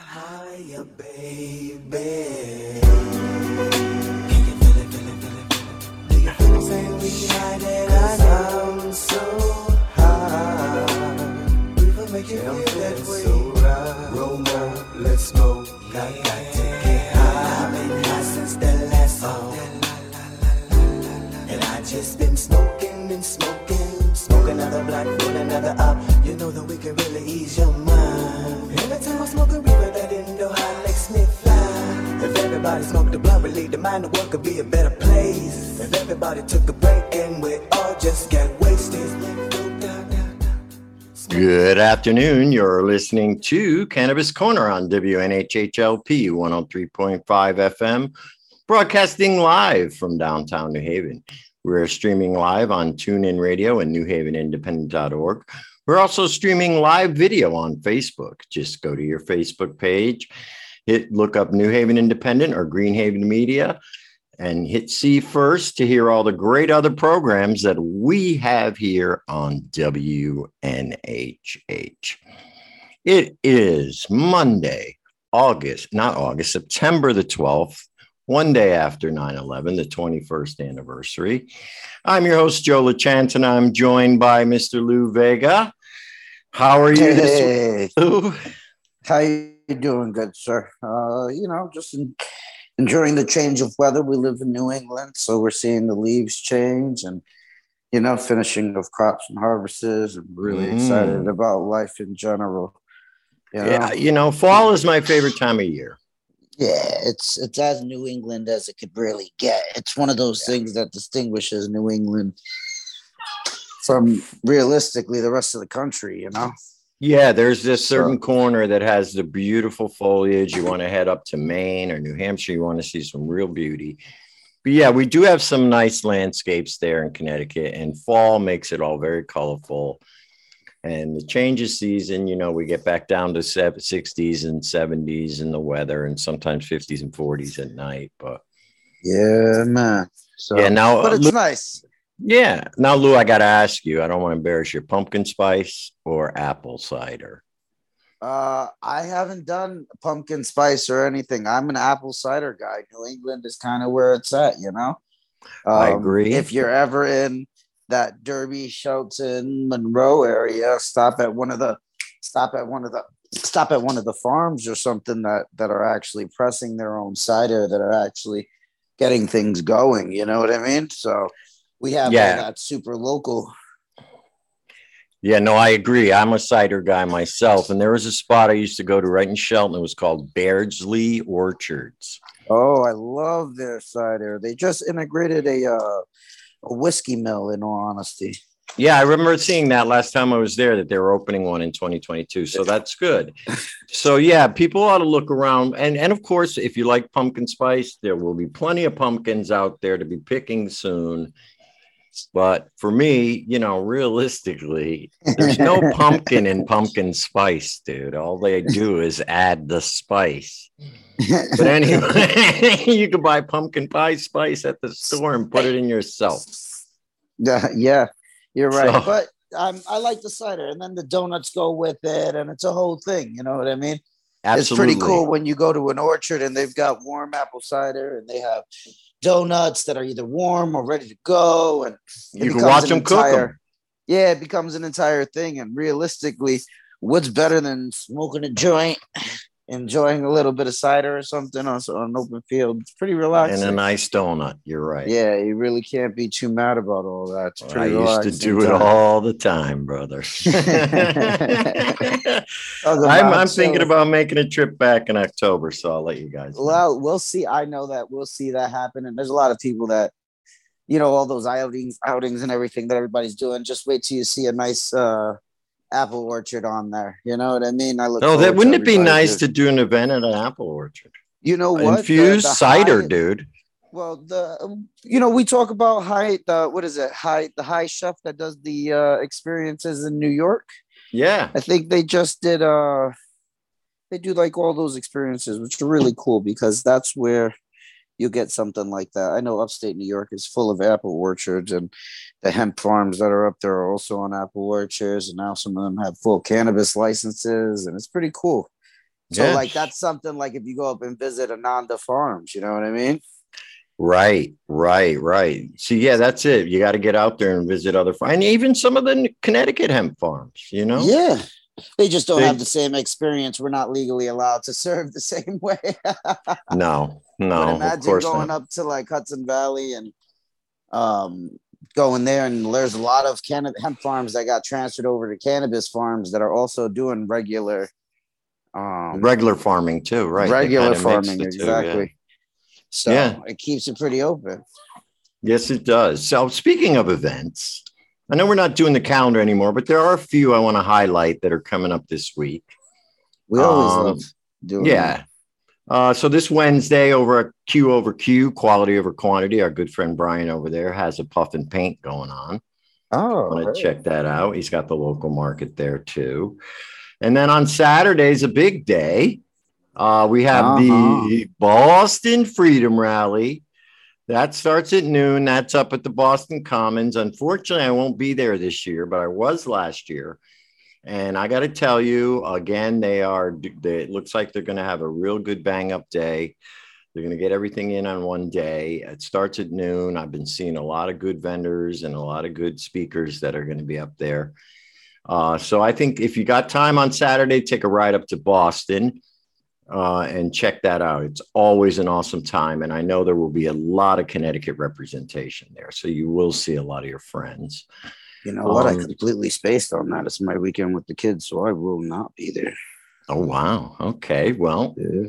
higher, baby. Can you feel it, feel it, feel it, feel it? Do you feel it? Say we hide it, I'm so high. We will make you feel that way. So right. Roll more, let's smoke. I got to get high. I've been high since the last song. And I just been smoking and smoking. Smoke another black, roll another up. Know that we can really ease your mind. Every time I smoke a reaper, that indo high makes me fly. If everybody smoked the blunt, relieve the mind, the world could be a better place. If everybody took a break and we all just got wasted. Good afternoon. You're listening to Cannabis Corner on WNHHLP 103.5 FM, broadcasting live from downtown New Haven. We're streaming live on TuneIn Radio and NewHavenIndependent.org. We're also streaming live video on Facebook. Just go to your Facebook page, hit look up New Haven Independent or Greenhaven Media, and hit see first to hear all the great other programs that we have here on WNHH. It is Monday, August, not August, September the 12th, one day after 9 11, the 21st anniversary. I'm your host, Joe LaChance, and I'm joined by Mr. Lou Vega. How are you this Hey, how you doing, good sir? Uh, you know, just en- enjoying the change of weather. We live in New England, so we're seeing the leaves change, and you know, finishing of crops and harvests. I'm really Mm. excited about life in general. You know? Yeah, you know, fall is my favorite time of year. Yeah, it's it's as New England as it could really get. It's one of those things that distinguishes New England from realistically the rest of the country. You know. Yeah, there's this So- certain corner that has the beautiful foliage. You want to head up to Maine or New Hampshire, you want to see some real beauty. But yeah, we do have some nice landscapes there in Connecticut, and fall makes it all very colorful. And the change of season, you know, we get back down to 60s and 70s in the weather, and sometimes 50s and 40s at night. But Yeah, man. So, yeah, now, but it's nice. Yeah, now, Lou, I got to ask you, I don't want to embarrass you pumpkin spice or apple cider? Uh, I haven't done pumpkin spice or anything. I'm an apple cider guy. New England is kind of where it's at, you know. I Um, agree. If you're ever in that Derby, Shelton, Monroe area, stop at one of the stop at one of the stop at one of the farms or something that that are actually pressing their own cider that are actually getting things going. You know what I mean? So we have Yeah. that super local. Yeah, no, I agree. I'm a cider guy myself. And there was a spot I used to go to right in Shelton. It was called Beardsley Orchards. Oh, I love their cider. They just integrated a uh, a whiskey mill. In all honesty, Yeah, I remember seeing that last time I was there that they were opening one in 2022. So that's good. So yeah, people ought to look around. And and of course, if you like pumpkin spice, there will be plenty of pumpkins out there to be picking soon. But for me, you know, realistically, there's no pumpkin in pumpkin spice, dude. All they do is add the spice. But anyway, you can buy pumpkin pie spice at the store and put it in yourself. yeah, yeah, you're right. So- But um, I like the cider, and then the donuts go with it, and it's a whole thing. You know what I mean? Absolutely. It's pretty cool when you go to an orchard and they've got warm apple cider, and they have donuts that are either warm or ready to go, and You can watch them cook 'em. entire- Yeah, it becomes an entire thing. And realistically, what's better than smoking a joint, enjoying a little bit of cider or something on, on an open field? It's pretty relaxing. And a nice donut. You're right. Yeah, you really can't be too mad about all that. It's I used to do it all the time, brother. I'm, I'm thinking about making a trip back in October, so I'll let you guys. know. Well, we'll see. I know that we'll see that happen, and there's a lot of people that, you know, all those outings, outings, and everything that everybody's doing. Just wait till you see a nice uh, apple orchard on there. You know what I mean? I look. oh, that wouldn't it be nice to do an event at an apple orchard? You know what? Infused the cider, high- dude. Well, the you know we talk about high. The what is it? High the high chef that does the uh, experiences in New York. Yeah. I think they just did uh they do like all those experiences, which are really cool because that's where you get something like that. I know upstate New York is full of apple orchards and the hemp farms that are up there are also on apple orchards, and now some of them have full cannabis licenses, and it's pretty cool. So Yes. like that's something like if you go up and visit Ananda Farms, you know what I mean? Right, right, right. See, yeah, that's it. You got to get out there and visit other farms, and even some of the Connecticut hemp farms. You know, Yeah. They just don't They- have the same experience. We're not legally allowed to serve the same way. no, but no, of imagine going not. up to like Hudson Valley and um going there and there's a lot of canna- hemp farms that got transferred over to cannabis farms that are also doing regular um Regular farming too, right? Regular farming two, exactly yeah. so Yeah. it keeps it pretty open Yes, it does. So, speaking of events, I know we're not doing the calendar anymore, but there are a few I want to highlight that are coming up this week. we always Um, love doing Yeah. Uh, so this Wednesday over at Q over Q, quality over quantity, our good friend Brian over there has a puff and paint going on. oh want hey. to check that out. He's got the local market there too. And then on Saturday's a big day. Uh, we have Uh-huh. the Boston Freedom Rally. That starts at noon. That's up at the Boston Commons. Unfortunately, I won't be there this year, but I was last year. And I got to tell you again, they are. They, it looks like they're going to have a real good bang up day. They're going to get everything in on one day. It starts at noon. I've been seeing a lot of good vendors and a lot of good speakers that are going to be up there. Uh, so I think if you got time on Saturday, take a ride up to Boston uh, and check that out. It's always an awesome time. And I know there will be a lot of Connecticut representation there. So you will see a lot of your friends. You know what i um, completely spaced on that it's my weekend with the kids so i will not be there Oh, wow. Okay. Well, yeah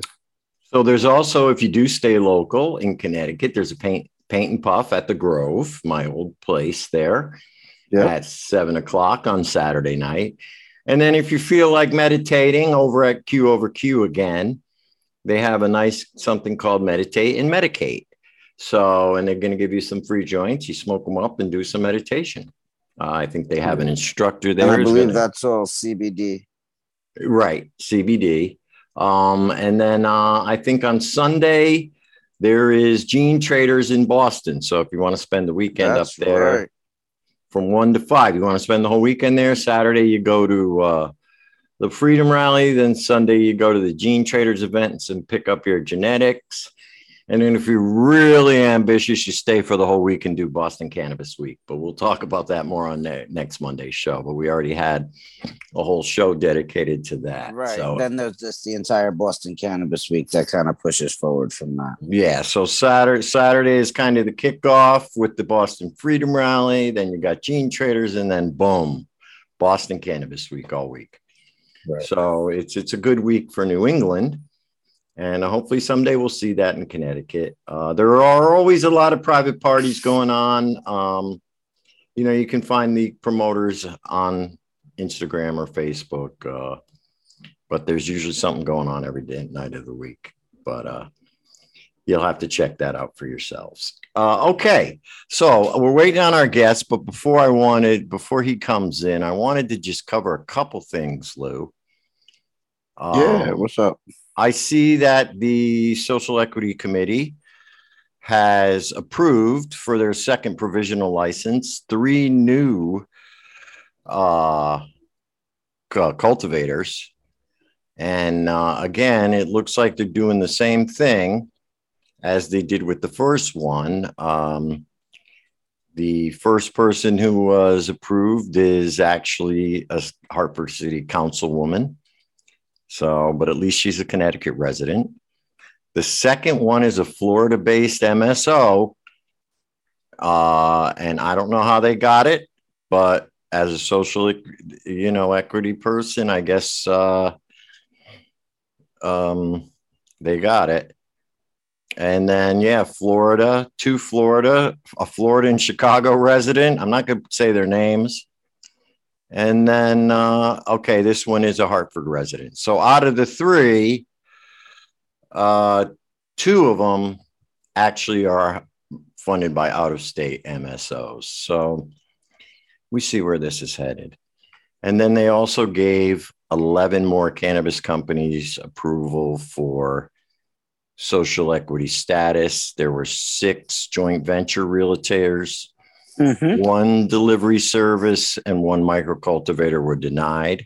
So there's also, if you do stay local in Connecticut, there's a paint paint and puff at the Grove, my old place there, Yeah. at seven o'clock on Saturday night. And then if you feel like meditating over at Q over Q again, they have a nice something called meditate and medicate. So, and they're going to give you some free joints. You smoke them up and do some meditation. Uh, I think they have an instructor there. and i believe that's all cbd Right, CBD. Um, and then uh, I think on Sunday there is Gene Traders in Boston. So if you want to spend the weekend That's up there right. from one to five, you want to spend the whole weekend there. Saturday you go to uh, the Freedom Rally. Then Sunday you go to the Gene Traders events and pick up your genetics. And then if you're really ambitious, you stay for the whole week and do Boston Cannabis Week. But we'll talk about that more on ne- next Monday's show. But we already had a whole show dedicated to that. Right. So then there's just the entire Boston Cannabis Week that kind of pushes forward from that. yeah, so Saturday Saturday is kind of the kickoff with the Boston Freedom Rally. Then you got Gene Traders, and then boom, Boston Cannabis Week all week. Right. So it's it's a good week for New England, and uh, hopefully someday we'll see that in Connecticut. Uh, there are always a lot of private parties going on. Um, you know, you can find the promoters on Instagram or Facebook, uh, but there's usually something going on every day night of the week. But uh, you'll have to check that out for yourselves. Uh, okay, so we're waiting on our guest, but before I wanted, before he comes in, I wanted to just cover a couple things, Lou. Um, what's up? I see that the Social Equity Committee has approved for their second provisional license three new uh, cultivators. And uh, again, it looks like they're doing the same thing as they did with the first one. Um, the first person who was approved is actually a Hartford City Councilwoman. So, but at least she's a Connecticut resident. The second one is a Florida based MSO. Uh, and I don't know how they got it, but as a social, you know, equity person, I guess uh, um, they got it. And then, yeah, Florida, two Florida, a Florida and Chicago resident. I'm not going to say their names. And then, uh, okay, this one is a Hartford resident. So out of the three, uh, two of them actually are funded by out of state MSOs. So we see where this is headed. And then they also gave 11 more cannabis companies approval for social equity status. There were six joint venture realtors Mm-hmm. one delivery service and one micro cultivator were denied.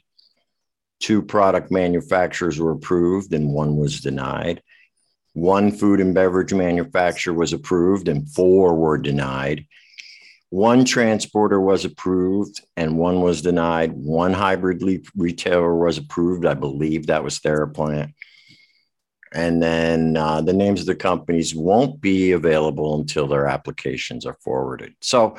two product manufacturers were approved and one was denied. One food and beverage manufacturer was approved and four were denied. One transporter was approved and one was denied. One hybrid le- retailer was approved. I believe that was TheraPlant. And then uh, the names of the companies won't be available until their applications are forwarded. So,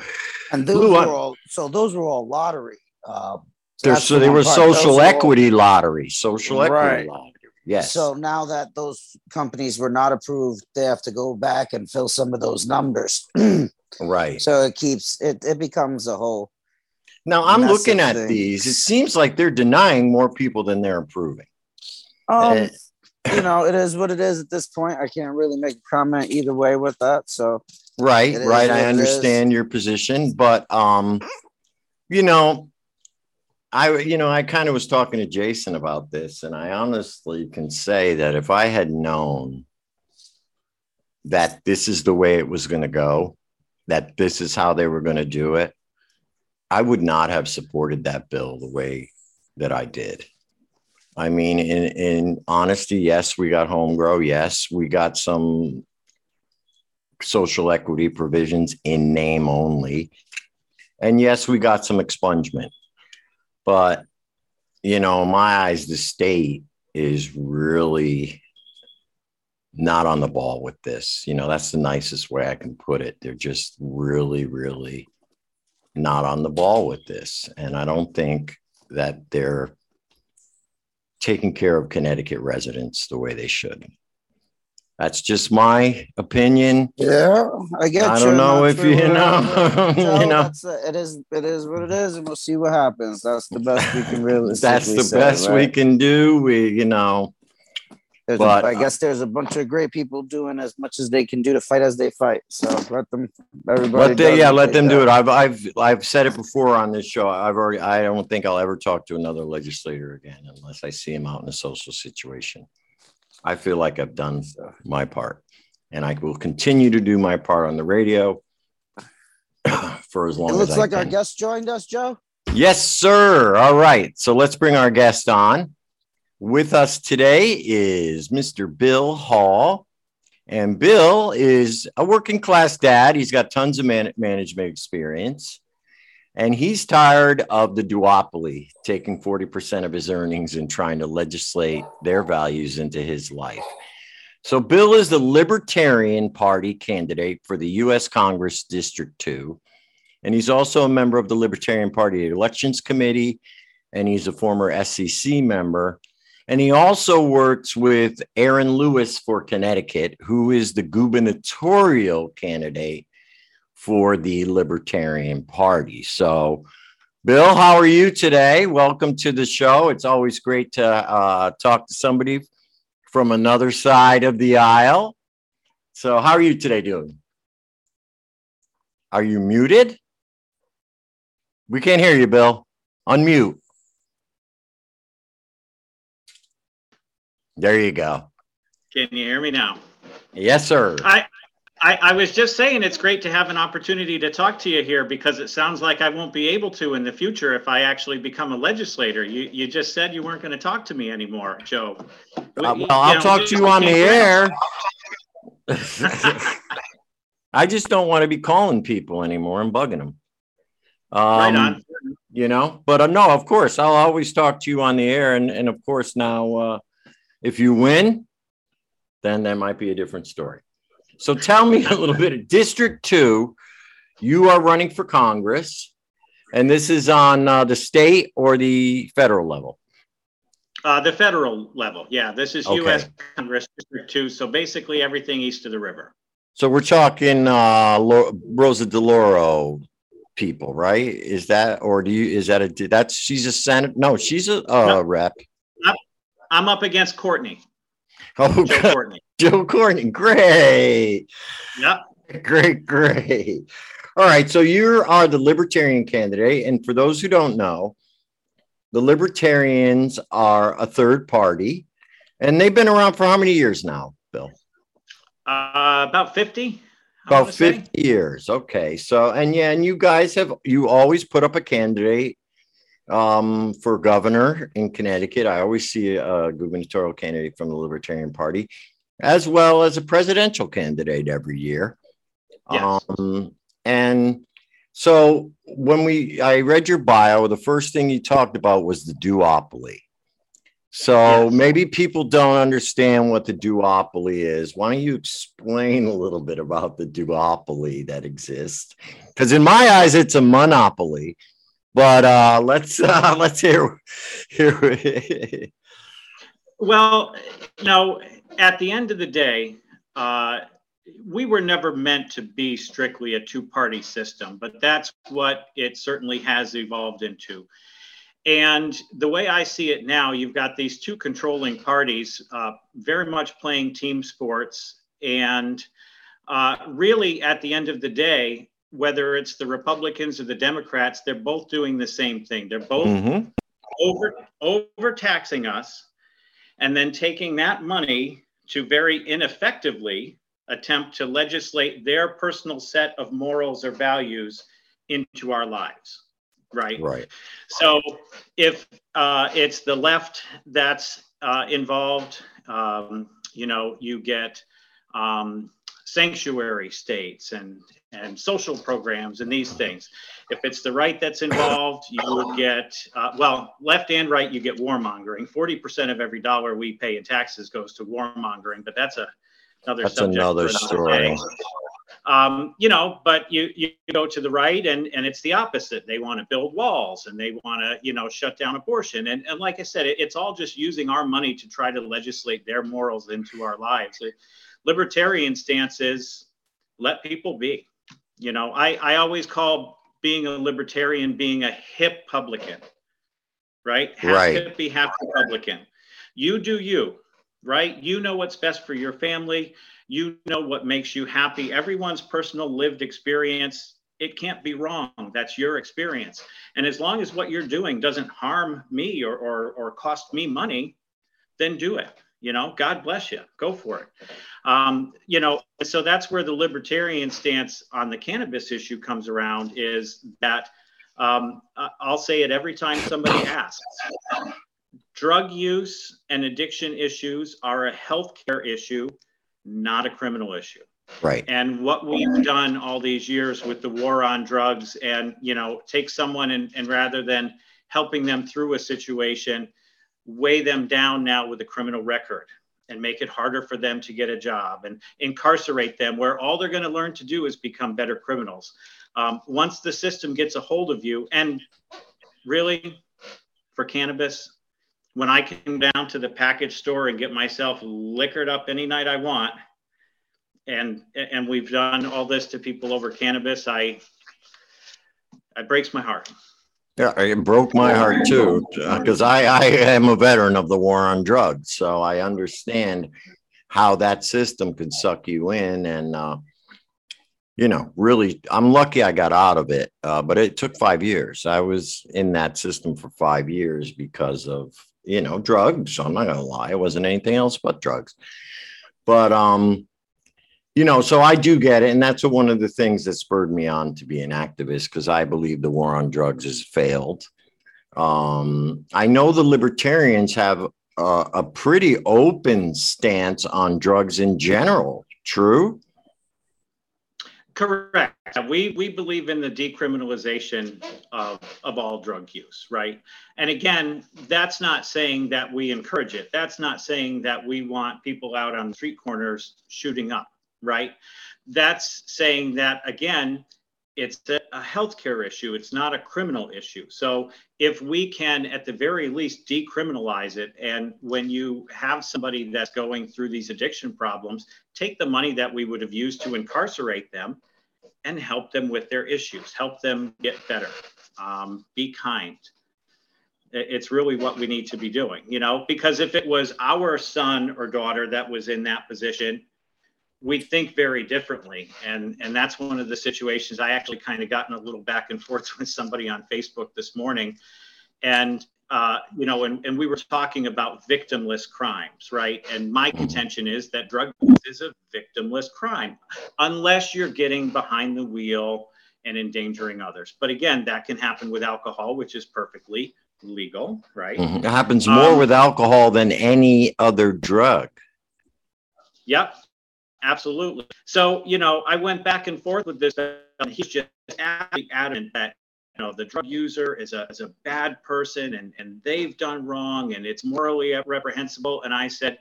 And those were all so those were all lottery. Uh, there's so the they were part. Those social all- equity lottery, social equity lottery. Yes. So now that those companies were not approved, they have to go back and fill some of those numbers. right. so it keeps it. It becomes a whole. Now I'm looking at thing. these. It seems like they're denying more people than they're approving. Um, Eh. You know, it is what it is at this point. I can't really make a comment either way with that. So Right, right. I understand your position, but um, you know, I you know, I kind of was talking to Jason about this, and I honestly can say that if I had known that this is the way it was going to go, that this is how they were going to do it, I would not have supported that bill the way that I did. I mean, in in honesty, yes, we got home grow. Yes, we got some social equity provisions in name only. And yes, we got some expungement. But, you know, in my eyes, the state is really not on the ball with this. You know, that's the nicest way I can put it. They're just really, really not on the ball with this. And I don't think that they're taking care of Connecticut residents the way they should. That's just my opinion. yeah, I get. I don't know if you know, you know. uh, it is. It is what it is, and we'll see what happens. That's the best we can really. That's the best we can do. We, you know, There's but- a, I guess there's a bunch of great people doing as much as they can do to fight as they fight. So let them. Everybody. let they, yeah, let them do it. I've, I've, I've said it before on this show. I've already, I don't think I'll ever talk to another legislator again unless I see him out in a social situation. I feel like I've done my part and I will continue to do my part on the radio for as long as It as looks I like our can. guest joined us, Joe. Yes, sir. All right. So let's bring our guest on. With us today is Mr. Bill Hall. And Bill is a working class dad. He's got tons of man- management experience. And he's tired of the duopoly taking 40% of his earnings and trying to legislate their values into his life. So, Bill is the Libertarian Party candidate for the U.S. Congress District 2. And he's also a member of the Libertarian Party Elections Committee, and he's a former SEC member. And he also works with Aaron Lewis for Connecticut, who is the gubernatorial candidate for the Libertarian Party. So, Bill, how are you today? Welcome to the show. It's always great to uh, talk to somebody from another side of the aisle. So, how are you today doing? Are you muted? We can't hear you, Bill. Unmute. There you go. Can you hear me now? Yes, sir. I, I, I was just saying it's great to have an opportunity to talk to you here because it sounds like I won't be able to in the future if I actually become a legislator. You, you just said you weren't going to talk to me anymore, Joe. Uh, well, I'll talk to you on the air. I just don't want to be calling people anymore and bugging them. Um, Right on. You know, but uh, no, of course, I'll always talk to you on the air. And, and of course, now, uh, if you win, then that might be a different story. So tell me a little bit of District 2. You are running for Congress, and this is on uh, the state or the federal level. Uh, the federal level. Yeah, this is Okay. U.S. Congress District 2. So basically everything east of the river. So we're talking uh, Rosa DeLauro people, right? Is that, or do you, is that a, that's, she's a senate? No, she's a uh, No. rep. I'm up against Courtney, Oh, Joe Courtney. Joe Courtney. Great. Yep. Great, great. All right. So you are the Libertarian candidate. And for those who don't know, the Libertarians are a third party and they've been around for how many years now, Bill? Uh, about 50. I About wanna say. 50 years. Okay. So, and yeah, and you guys have, you always put up a candidate um, for governor in Connecticut. I always see a gubernatorial candidate from the Libertarian Party, as well as a presidential candidate every year. Yes. Um, and so when we, I read your bio, the first thing you talked about was the duopoly. So Yes. maybe people don't understand what the duopoly is. Why don't you explain a little bit about the duopoly that exists? Because in my eyes, it's a monopoly. But uh, let's uh, let's hear hear. Well, no, at the end of the day, uh, we were never meant to be strictly a two party system, but that's what it certainly has evolved into. And the way I see it now, you've got these two controlling parties uh, very much playing team sports. And uh, really, at the end of the day, whether it's the Republicans or the Democrats, they're both doing the same thing. They're both Mhm. over overtaxing us and then taking that money to very ineffectively attempt to legislate their personal set of morals or values into our lives right Right. so if uh, it's the left that's uh, involved um, you know you get um, sanctuary states and and social programs and these things if it's the right that's involved, you would get, uh, well, left and right, you get warmongering. 40% of every dollar we pay in taxes goes to warmongering, but that's a, another That's subject. another for story. Um, you know, but you, you go to the right and, and it's the opposite. They want to build walls and they want to, you know, shut down abortion. And, and like I said, it, it's all just using our money to try to legislate their morals into our lives. The libertarian stance is let people be. You know, I, I always call being a libertarian being a hip publican, right? Half Right. hippie, half Republican. You do you, right? You know what's best for your family. You know what makes you happy. Everyone's personal lived experience, it can't be wrong. That's your experience. And as long as what you're doing doesn't harm me or, or, or cost me money, then do it. You know, God bless you. Go for it. Um, you know, so that's where the libertarian stance on the cannabis issue comes around is that um, I'll say it every time somebody asks. Drug use and addiction issues are a healthcare issue, not a criminal issue Right. and what we've done all these years with the war on drugs and you know take someone and, and rather than helping them through a situation weigh them down now with a criminal record and make it harder for them to get a job and incarcerate them where all they're going to learn to do is become better criminals. Um, once the system gets a hold of you and really for cannabis when i go down to the package store and get myself liquored up any night i want and and we've done all this to people over cannabis i it breaks my heart Yeah, it broke my heart too, because I, I am a veteran of the war on drugs, so I understand how that system could suck you in, and uh, you know, really, I'm lucky I got out of it, uh, but it took five years. I was in that system for five years because of you know drugs. I'm not gonna lie, it wasn't anything else but drugs, but um. You know, so I do get it. And that's one of the things that spurred me on to be an activist because I believe the war on drugs has failed. Um, I know the libertarians have a, a pretty open stance on drugs in general. True. Correct. We we believe in the decriminalization of, of all drug use, right? And again, that's not saying that we encourage it. That's not saying that we want people out on street corners shooting up, right? That's saying that again, it's a, a healthcare issue. It's not a criminal issue. So if we can, at the very least, decriminalize it, and when you have somebody that's going through these addiction problems, take the money that we would have used to incarcerate them and help them with their issues, help them get better, um, be kind. It's really what we need to be doing, you know, because if it was our son or daughter that was in that position, we'd think very differently. And, and that's one of the situations I actually kind of gotten a little back and forth with somebody on Facebook this morning. And uh, you know, and, and we were talking about victimless crimes, right? And my contention is that drug use is a victimless crime, unless you're getting behind the wheel and endangering others. But again, that can happen with alcohol, which is perfectly legal, right? Mhm. It happens more Um, with alcohol than any other drug. Yep, absolutely. So, you know, I went back and forth with this. and He's just adamant that, you know, the drug user is a, is a bad person and, and they've done wrong and it's morally reprehensible. And I said,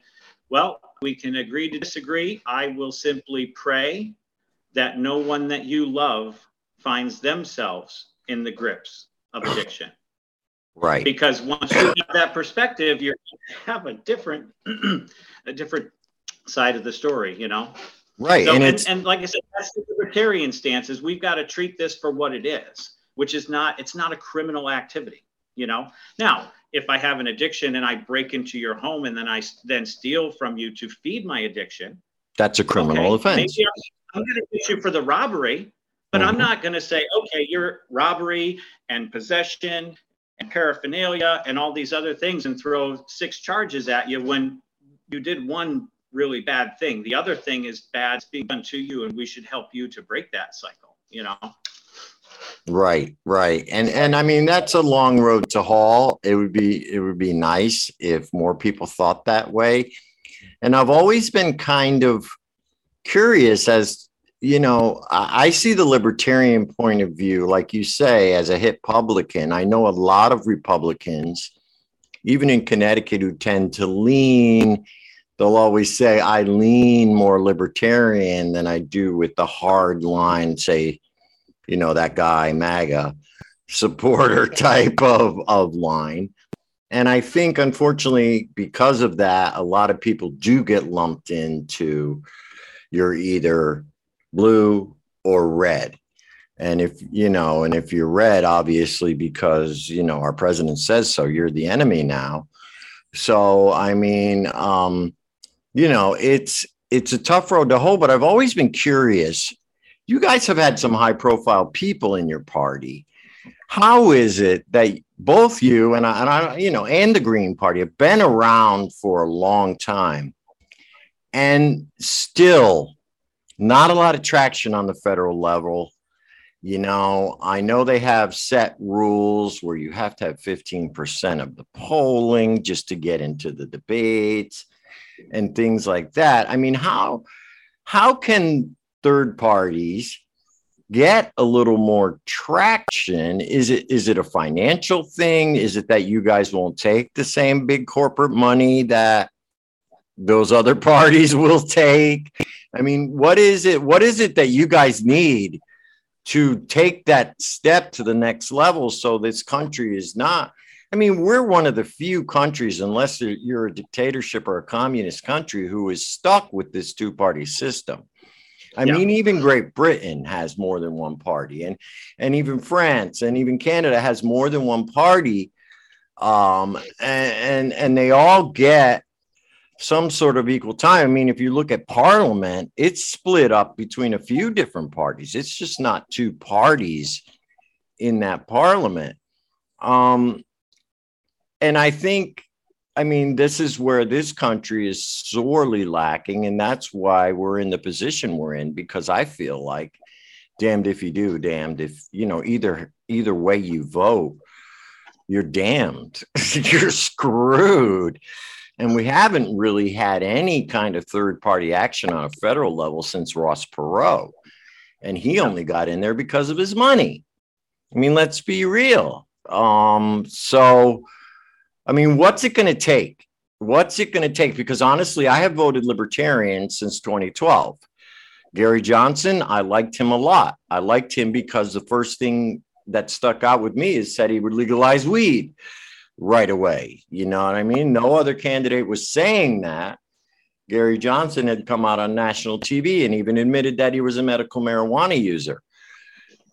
well, we can agree to disagree. I will simply pray that no one that you love finds themselves in the grips of addiction Right. because once you have that perspective you have a different a different side of the story you know Right. so, and and, and like i said that's the libertarian stance is we've got to treat this for what it is which is not it's not a criminal activity you know now if i have an addiction and i break into your home and then I then steal from you to feed my addiction that's a criminal okay, offense. i'm, I'm going to get you for the robbery but i'm Mhm. not going to say okay you're robbery and possession and paraphernalia and all these other things and throw six charges at you when you did one really bad thing the other thing is bad it's being done to you and we should help you to break that cycle you know Right, right. And and I mean that's a long road to haul. It would be it would be nice if more people thought that way. And I've always been kind of curious as you know, I, I see the libertarian point of view, like you say, as a hip publican. I know a lot of Republicans, even in Connecticut, who tend to lean, they'll always say, I lean more libertarian than I do with the hard line, say, you know, that guy, MAGA supporter type of, of line. And I think, unfortunately, because of that, a lot of people do get lumped into you're either blue or red. And if, you know, and if you're red, obviously, because, you know, our president says so, you're the enemy now. So, I mean, um, you know, it's, it's a tough road to hoe, but I've always been curious you guys have had some high profile people in your party. How is it that both you and I, and I, you know, and the Green Party have been around for a long time and still not a lot of traction on the federal level? You know, I know they have set rules where you have to have 15% of the polling just to get into the debates and things like that. I mean, how how can third parties get a little more traction? Is it is it a financial thing? Is it that you guys won't take the same big corporate money that those other parties will take? I mean what is it what is it that you guys need to take that step to the next level so this country is not i mean we're one of the few countries unless you're- a dictatorship or a communist country who is stuck with this two party system I Yeah. mean, even Great Britain has more than one party, and and even France and even Canada has more than one party, um, and and, and they all get some sort of equal time. I mean, if you look at Parliament, it's split up between a few different parties. It's just not two parties in that Parliament, um, and I think I mean, this is where this country is sorely lacking. And that's why we're in the position we're in, because I feel like damned if you do, damned if, you know, either either way you vote, you're damned. you're screwed. And we haven't really had any kind of third party action on a federal level since Ross Perot. And he only got in there because of his money. I mean, let's be real. Um, so I mean, what's it going to take? What's it going to take? Because honestly, I have voted libertarian since 2012. Gary Johnson, I liked him a lot. I liked him because the first thing that stuck out with me is said he would legalize weed right away. You know what I mean? No other candidate was saying that. Gary Johnson had come out on national TV and even admitted that he was a medical marijuana user.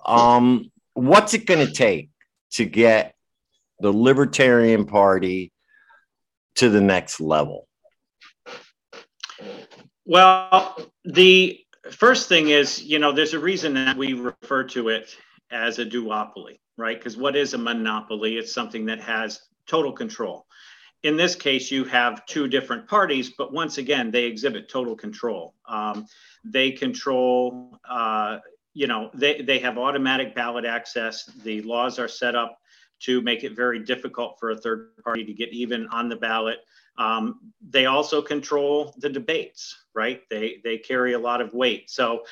Um, what's it going to take to get the Libertarian Party to the next level? Well, the first thing is, you know, there's a reason that we refer to it as a duopoly, right? Because what is a monopoly? It's something that has total control. In this case, you have two different parties, but once again, they exhibit total control. Um, they control, uh, you know, they, they have automatic ballot access. The laws are set up to make it very difficult for a third party to get even on the ballot. Um, they also control the debates, right? They they carry a lot of weight. So,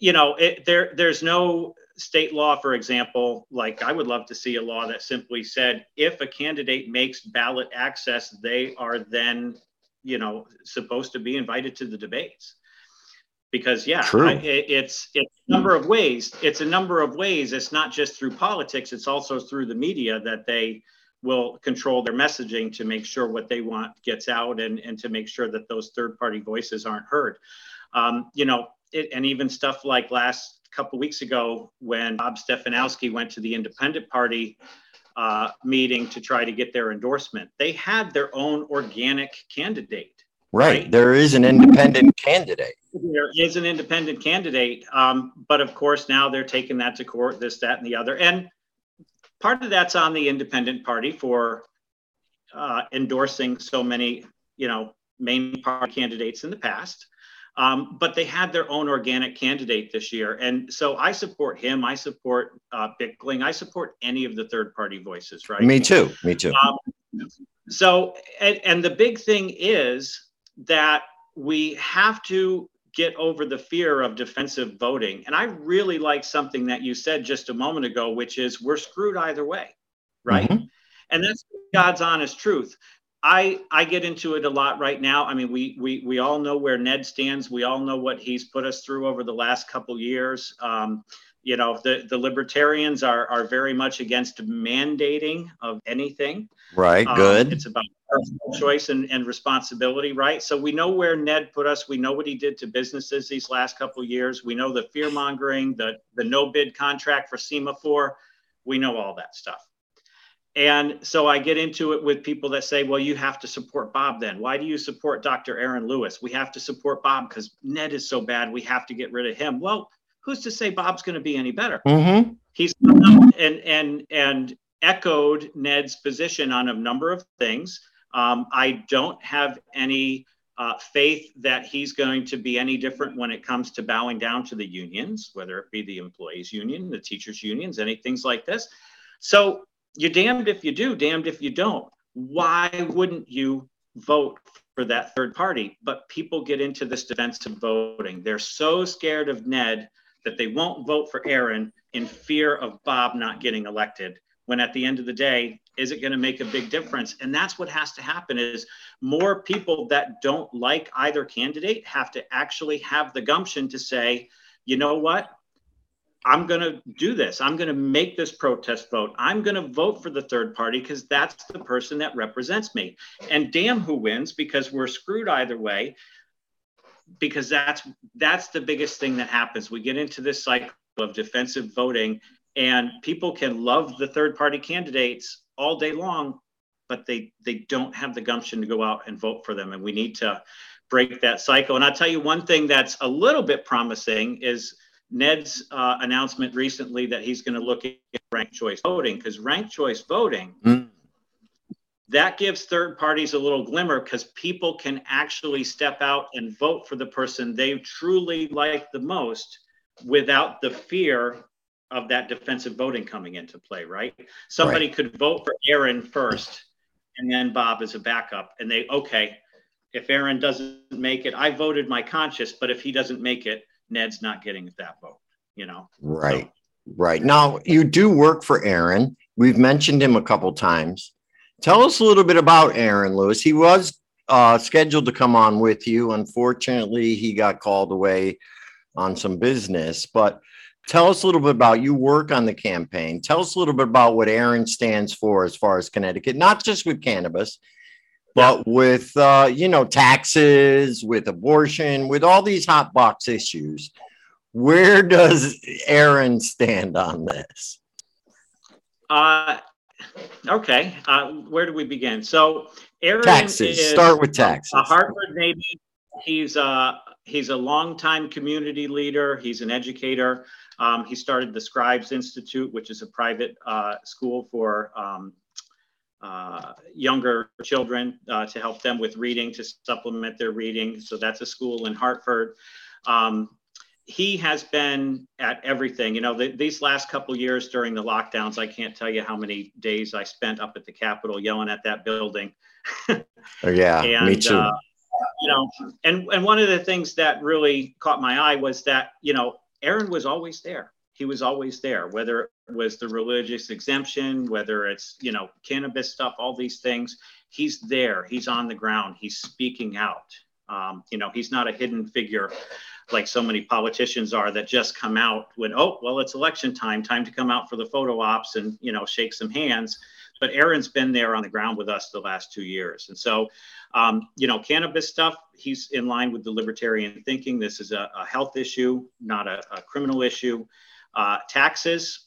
you know, it, there there's no state law, for example. Like I would love to see a law that simply said if a candidate makes ballot access, they are then, you know, supposed to be invited to the debates because yeah I, it, it's it's a number of ways. It's a number of ways. It's not just through politics. It's also through the media that they will control their messaging to make sure what they want gets out and, and to make sure that those third party voices aren't heard. Um, you know it, and even stuff like last couple weeks ago when bob stefanowski went to the independent party uh, meeting to try to get their endorsement they had their own organic candidate Right. right. There is an independent candidate. There is an independent candidate. Um, but of course, now they're taking that to court, this, that, and the other. And part of that's on the independent party for uh, endorsing so many, you know, main party candidates in the past. Um, but they had their own organic candidate this year. And so I support him. I support uh, Bickling. I support any of the third party voices, right? Me too. Me too. Um, so, and, and the big thing is that we have to get over the fear of defensive voting. And I really like something that you said just a moment ago, which is we're screwed either way, right? Mm-hmm. And that's God's honest truth. I I get into it a lot right now. I mean, we we we all know where Ned stands. We all know what he's put us through over the last couple years. Um, you know, the the libertarians are are very much against mandating of anything. Right. Um, good. It's about personal choice and, and responsibility, right? So we know where Ned put us. We know what he did to businesses these last couple of years. We know the fear mongering, the, the no bid contract for Sema4. We know all that stuff. And so I get into it with people that say, well, you have to support Bob then. Why do you support Dr. Aaron Lewis? We have to support Bob because Ned is so bad. We have to get rid of him. Well, who's to say Bob's going to be any better? Mm-hmm. He's and and and echoed Ned's position on a number of things. Um, I don't have any uh, faith that he's going to be any different when it comes to bowing down to the unions, whether it be the employees union, the teachers unions, any things like this. So you're damned if you do, damned if you don't. Why wouldn't you vote for that third party? But people get into this defensive voting. They're so scared of Ned that they won't vote for Aaron in fear of Bob not getting elected when at the end of the day is it going to make a big difference? And that's what has to happen is more people that don't like either candidate have to actually have the gumption to say you know what? I'm going to do this. I'm going to make this protest vote. I'm going to vote for the third party because that's the person that represents me. And damn who wins because we're screwed either way because that's that's the biggest thing that happens. We get into this cycle of defensive voting and people can love the third party candidates all day long but they they don't have the gumption to go out and vote for them. And we need to break that cycle. And i'll tell you one thing that's a little bit promising is ned's uh, announcement recently that he's going to look at ranked choice voting because ranked choice voting mm. That gives third parties a little glimmer because people can actually step out and vote for the person they truly like the most without the fear of that defensive voting coming into play, right? Somebody right. could vote for Aaron first and then Bob as a backup. And they, okay, if Aaron doesn't make it, I voted my conscience, but if he doesn't make it, Ned's not getting that vote, you know? Right. So, right. Now, you do work for Aaron. We've mentioned him a couple times. Tell us a little bit about Aaron Lewis. He was uh, scheduled to come on with you. Unfortunately, he got called away on some business, but Tell us a little bit about you work on the campaign. Tell us a little bit about what Aaron stands for as far as Connecticut, not just with cannabis, but with uh, you know taxes, with abortion, with all these hot box issues. Where does Aaron stand on this? Uh, okay. Uh, where do we begin? So Aaron taxes. Start with taxes. A Hartford native. He's a uh, he's a longtime community leader. He's an educator. Um, he started the Scribes Institute, which is a private uh, school for um, uh, younger children uh, to help them with reading, to supplement their reading. So that's a school in Hartford. Um, he has been at everything. You know, the, these last couple years during the lockdowns, I can't tell you how many days I spent up at the Capitol yelling at that building. Oh, yeah, and, me too. Uh, you know, and and one of the things that really caught my eye was that you know Aaron was always there. He was always there, whether it was the religious exemption, whether it's you know cannabis stuff, all these things. He's there. He's on the ground. He's speaking out. Um, you know, he's not a hidden figure like so many politicians are that just come out when oh well it's election time time to come out for the photo ops and you know shake some hands. But aaron's been there on the ground with us the last two years. And so um, you know cannabis stuff he's in line with the libertarian thinking. This is a, a health issue not a, a criminal issue. Uh, taxes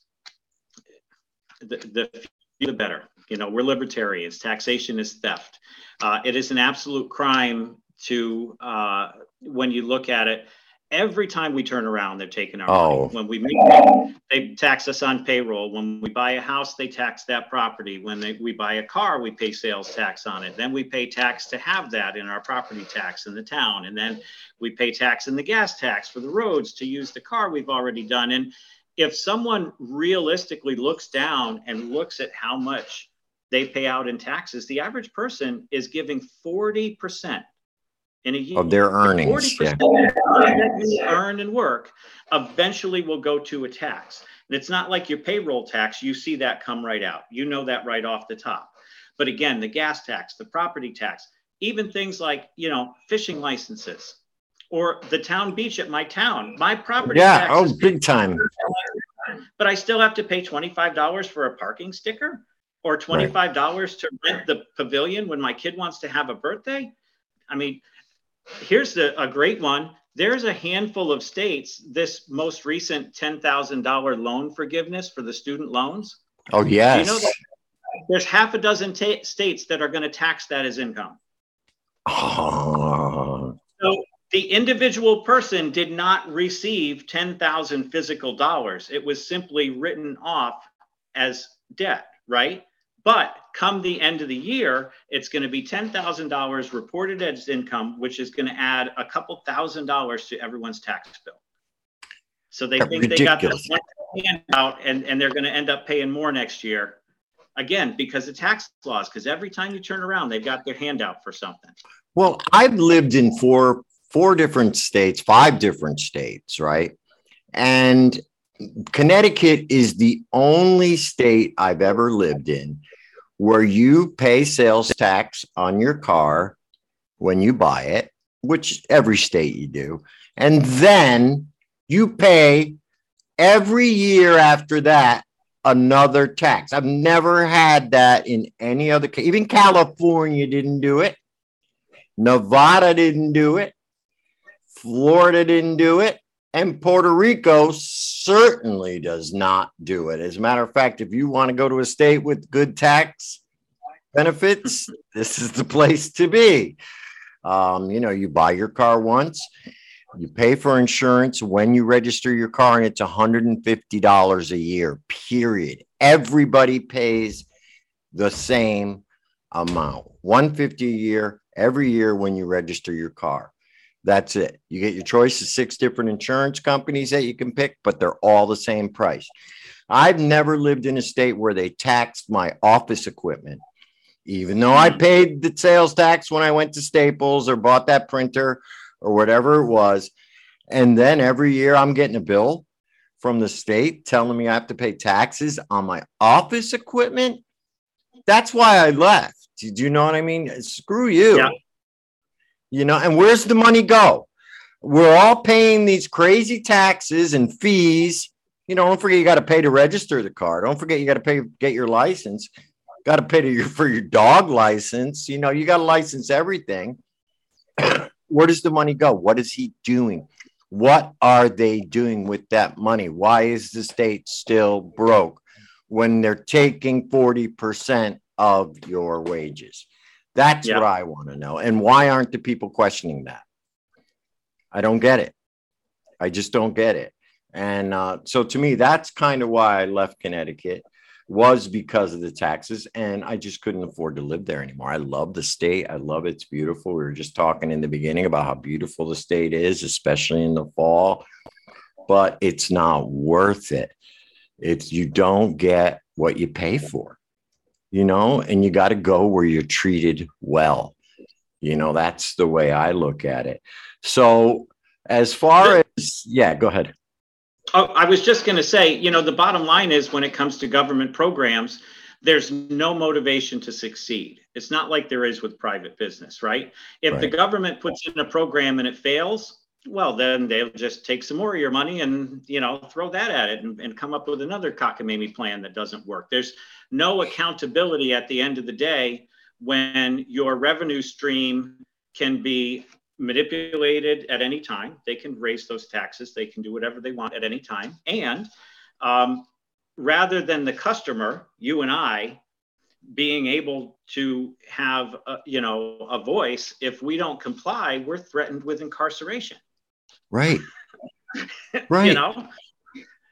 the, the the better. You know we're libertarians. Taxation is theft. Uh, it is an absolute crime to uh, when you look at it every time we turn around they're taking our Oh. money when we make they tax us on payroll. When we buy a house they tax that property. When they, we buy a car we pay sales tax on it. Then we pay tax to have that in our property tax in the town. And then we pay tax in the gas tax for the roads to use the car we've already done. And if someone realistically looks down and looks at how much they pay out in taxes the average person is giving 40% in a year Of their earnings, 40% yeah. that you earn and work eventually will go to a tax. And it's not like your payroll tax, you see that come right out. You know that right off the top. But again, the gas tax, the property tax, even things like, you know, fishing licenses or the town beach at my town, my property Yeah, oh, big time. but I still have to pay $25 for a parking sticker or $25 to rent the pavilion when my kid wants to have a birthday. I mean, here's the, a great one. There's a handful of states, this most recent $10,000 loan forgiveness for the student loans. Oh, yes. know that- There's half a dozen ta- states that are going to tax that as income. Oh, So the individual person did not receive 10,000 physical dollars. It was simply written off as debt, right? But come the end of the year, it's going to be $10,000 reported as income, which is going to add a couple thousand dollars to everyone's tax bill. So they That's think they got ridiculous. this handout and, and they're going to end up paying more next year. Again, because of tax laws, because every time you turn around, they've got their handout for something. Well, I've lived in four four different states, five different states, right? And Connecticut is the only state I've ever lived in where you pay sales tax on your car when you buy it, which every state you do. And then you pay every year after that another tax. I've never had that in any other case. even California didn't do it. Nevada didn't do it. Florida didn't do it. And Puerto Rico certainly does not do it. As a matter of fact, if you want to go to a state with good tax benefits, this is the place to be. Um, you know, you buy your car once, you pay for insurance when you register your car, and it's $150 a year, period. Everybody pays the same amount 150 a year every year when you register your car. That's it. You get your choice of six different insurance companies that you can pick, but they're all the same price. I've never lived in a state where they taxed my office equipment, even though I hmm. paid the sales tax when I went to Staples or bought that printer or whatever it was. And then every year I'm getting a bill from the state telling me I have to pay taxes on my office equipment. That's why I left. Did you know what I mean? Screw you. Yeah. You know, and where's the money go? We're all paying these crazy taxes and fees. You know, don't forget you got to pay to register the car. Don't forget you got to pay get your license. Got to pay your for your dog license. You know, you got to license everything. Where does the money go? What is he doing? What are they doing with that money? Why is the state still broke when they're taking 40% of your wages? That's Yeah. what I want to know. And why aren't the people questioning that? I don't get it. I just don't get it. And uh, so to me, that's kind of why I left Connecticut was because of the taxes and I just couldn't afford to live there anymore. I love the state. I love it's beautiful. We were just talking in the beginning about how beautiful the state is, especially in the fall. but it's not worth it. It's you don't get what you pay for, you know, and you got to go where you're treated well. You know, that's the way I look at it. So, as far as, yeah, go ahead. Oh, I was just going to say, you know, the bottom line is when it comes to government programs, there's no motivation to succeed. It's not like there is with private business, right? If right. the government puts in a program and it fails, well, then they'll just take some more of your money and you know throw that at it and, and come up with another cockamamie plan that doesn't work. There's no accountability at the end of the day when your revenue stream can be manipulated at any time. They can raise those taxes. They can do whatever they want at any time. And um, rather than the customer, you and I, being able to have a, you know a voice, if we don't comply, we're threatened with incarceration. Right. Right. you know.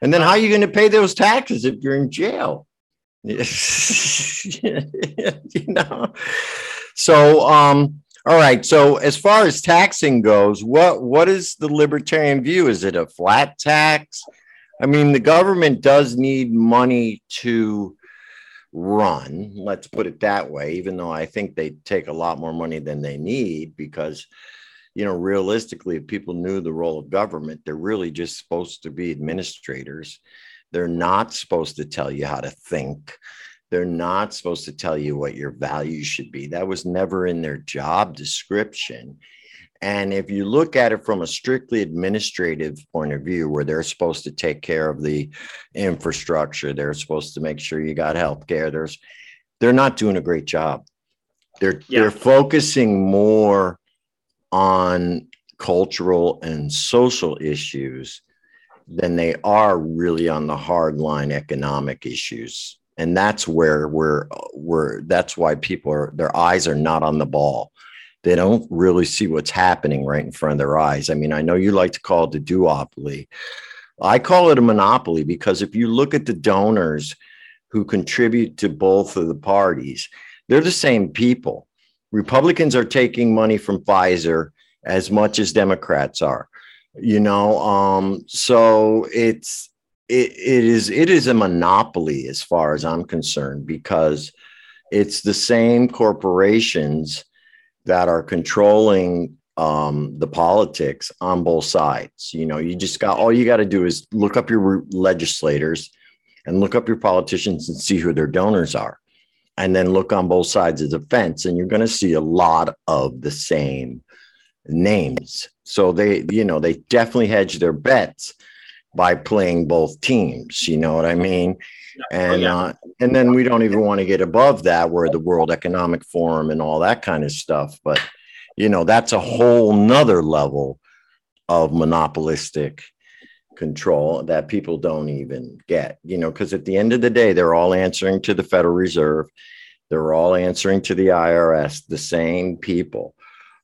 And then how are you going to pay those taxes if you're in jail? you know. So um all right. So as far as taxing goes, what what is the libertarian view? Is it a flat tax? I mean, the government does need money to run, let's put it that way, even though I think they take a lot more money than they need because you know, realistically, if people knew the role of government, they're really just supposed to be administrators. They're not supposed to tell you how to think. They're not supposed to tell you what your values should be. That was never in their job description. And if you look at it from a strictly administrative point of view, where they're supposed to take care of the infrastructure, they're supposed to make sure you got health care, there's they're not doing a great job. They're yeah. they're focusing more on cultural and social issues than they are really on the hardline economic issues. And that's where we're we're that's why people are their eyes are not on the ball. They don't really see what's happening right in front of their eyes. I mean i know you like to call it the duopoly. I call it a monopoly because if you look at the donors who contribute to both of the parties they're the same people Republicans are taking money from Pfizer as much as Democrats are. You know, um, so it's it, it is it is a monopoly as far as I'm concerned because it's the same corporations that are controlling um, the politics on both sides. You know, you just got all you got to do is look up your legislators and look up your politicians and see who their donors are and then look on both sides of the fence and you're going to see a lot of the same names. So they you know they definitely hedge their bets by playing both teams you know what i mean? And oh, yeah. uh, and then we don't even want to get above that where the world economic forum and all that kind of stuff but you know that's a whole nother level of monopolistic control that people don't even get, you know, because at the end of the day, they're all answering to the Federal Reserve. They're all answering to the IRS, the same people.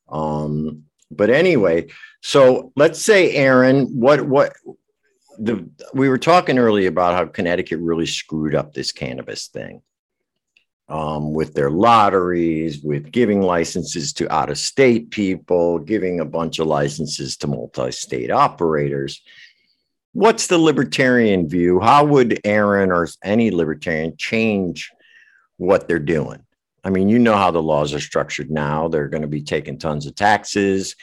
Um, but anyway, so let's say, Aaron, what, what, the, we were talking earlier about how Connecticut really screwed up this cannabis thing um, with their lotteries, with giving licenses to out of state people, giving a bunch of licenses to multi state operators what's the libertarian view? How would Aaron or any libertarian change what they're doing? I mean, you know how the laws are structured now. They're going to be taking tons of taxes,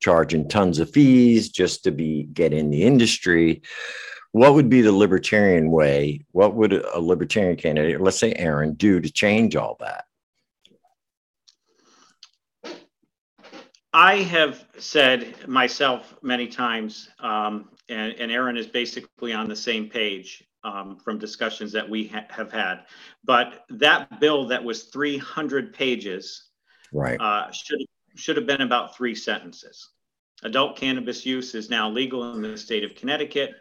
charging tons of fees just to be get in the industry. What would be the libertarian way? What would a libertarian candidate, let's say Aaron, do to change all that? I have said myself many times, um, and, and Aaron is basically on the same page um, from discussions that we ha- have had. But that bill that was 300 pages right. Uh, should, should have been about three sentences. Adult cannabis use is now legal in the state of Connecticut.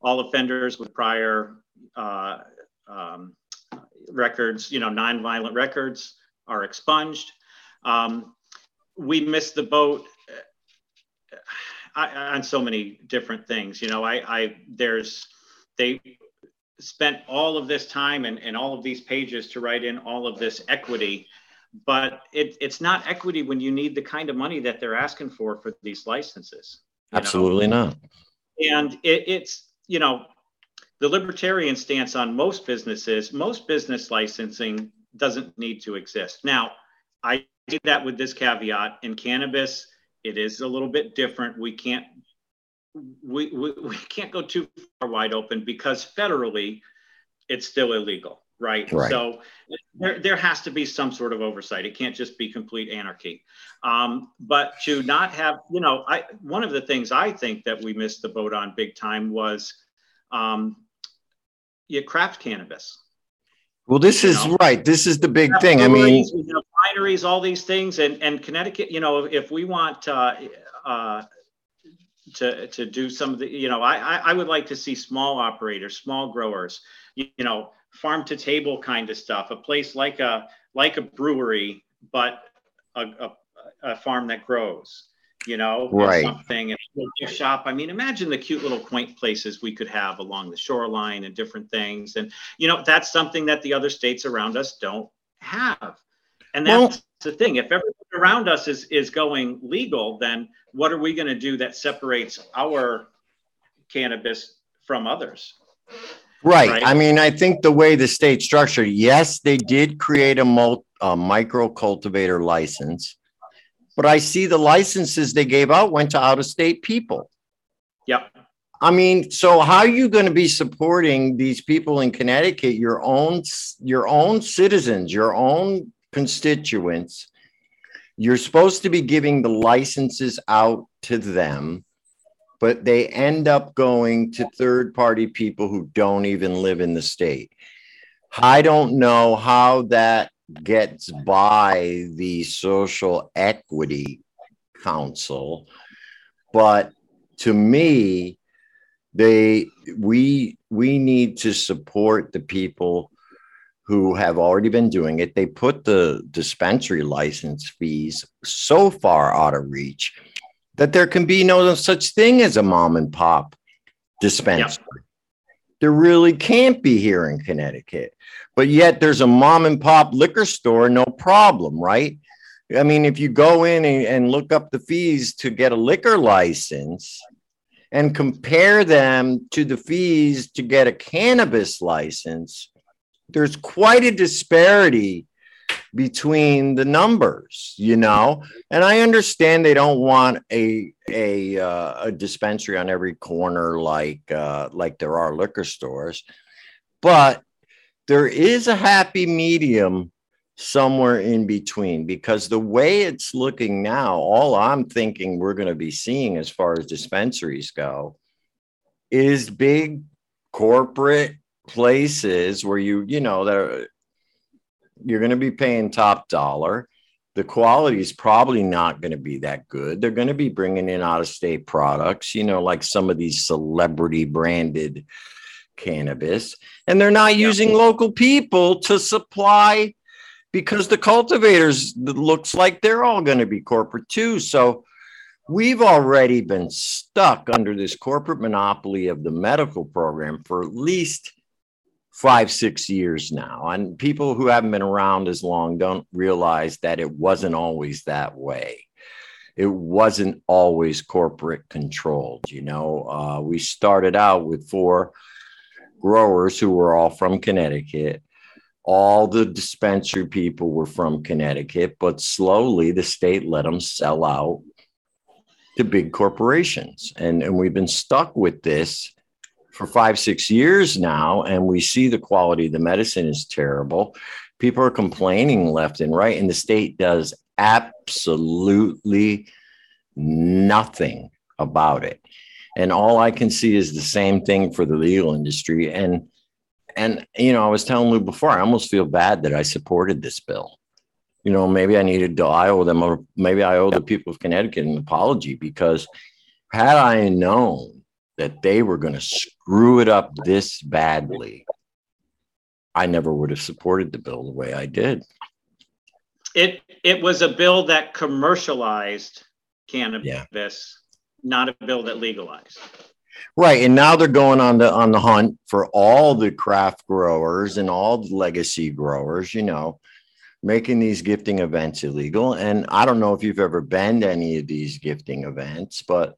All offenders with prior uh, um, records, you know, nonviolent records, are expunged. Um, we missed the boat I, on so many different things. You know, I, I there's they spent all of this time and, and all of these pages to write in all of this equity, but it, it's not equity when you need the kind of money that they're asking for for these licenses. Absolutely know? not. and it, it's you know the libertarian stance on most businesses most business licensing doesn't need to exist now i do that with this caveat in cannabis it is a little bit different we can't we, we, we can't go too far wide open because federally it's still illegal right? Right. So there, there has to be some sort of oversight. It can't just be complete anarchy. Um, but to not have, you know, I one of the things I think that we missed the boat on big time was um, yeah, craft cannabis. Well, this is know? right. This is the big thing. I mean, breweries, we have wineries, all these things, and and Connecticut. You know, if we want uh, uh, to to do some of the, you know, I I I would like to see small operators, small growers, you, you know, farm to table kind of stuff. A place like a like a brewery, but a, a, a farm that grows. You know, Right. Something and a gift shop. I mean, imagine the cute little quaint places we could have along the shoreline and different things. And you know, that's something that the other states around us don't have. And Well- that's the thing. If everyone around us is is going legal, then what are we going to do that separates our cannabis from others? Right. Right. I mean, I think the way the state structured, yes, they did create a, mul- a micro cultivator license, but I see the licenses they gave out went to out of state people. Yep. I mean, so how are you going to be supporting these people in Connecticut, your own your own citizens, your own constituents? You're supposed to be giving the licenses out to them, but they end up going to third party people who don't even live in the state. I don't know how that gets by the social equity council, but to me, they we we need to support the people who have already been doing it. They put the dispensary license fees so far out of reach that there can be no such thing as a mom and pop dispensary. There really can't be here in connecticut but yet there's a mom and pop liquor store no problem right i mean if you go in and, and look up the fees to get a liquor license and compare them to the fees to get a cannabis license, there's quite a disparity between the numbers, you know. And I understand they don't want a a uh, a dispensary on every corner like uh, like there are liquor stores, but there is a happy medium somewhere in between because the way it's looking now, all I'm thinking we're going to be seeing as far as dispensaries go is big corporate places where you, you know, that are, you're going to be paying top dollar. The quality is probably not going to be that good. They're going to be bringing in out of state products, you know, like some of these celebrity branded cannabis, and they're not Yeah. using local people to supply because the cultivators looks like they're all going to be corporate too. So we've already been stuck under this corporate monopoly of the medical program for at least five, six years now. And people who haven't been around as long don't realize that it wasn't always that way. It wasn't always corporate controlled. You know, uh, we started out with four growers who were all from Connecticut all the dispensary people were from Connecticut, but slowly the state let them sell out to big corporations. And, and we've been stuck with this for five, six years now. And we see the quality of the medicine is terrible. People are complaining left and right, and the state does absolutely nothing about it. And all I can see is the same thing for the legal industry. And and you know, I was telling Lou before, I almost feel bad that I supported this bill. You know, maybe I needed to I owe them, or maybe I owe the people of Connecticut an apology because had I known that they were going to screw it up this badly, I never would have supported the bill the way I did. It it was a bill that commercialized cannabis, not a bill that legalized. Right, and now they're going on the on the hunt for all the craft growers and all the legacy growers. You know, making these gifting events illegal. And I don't know if you've ever been to any of these gifting events, but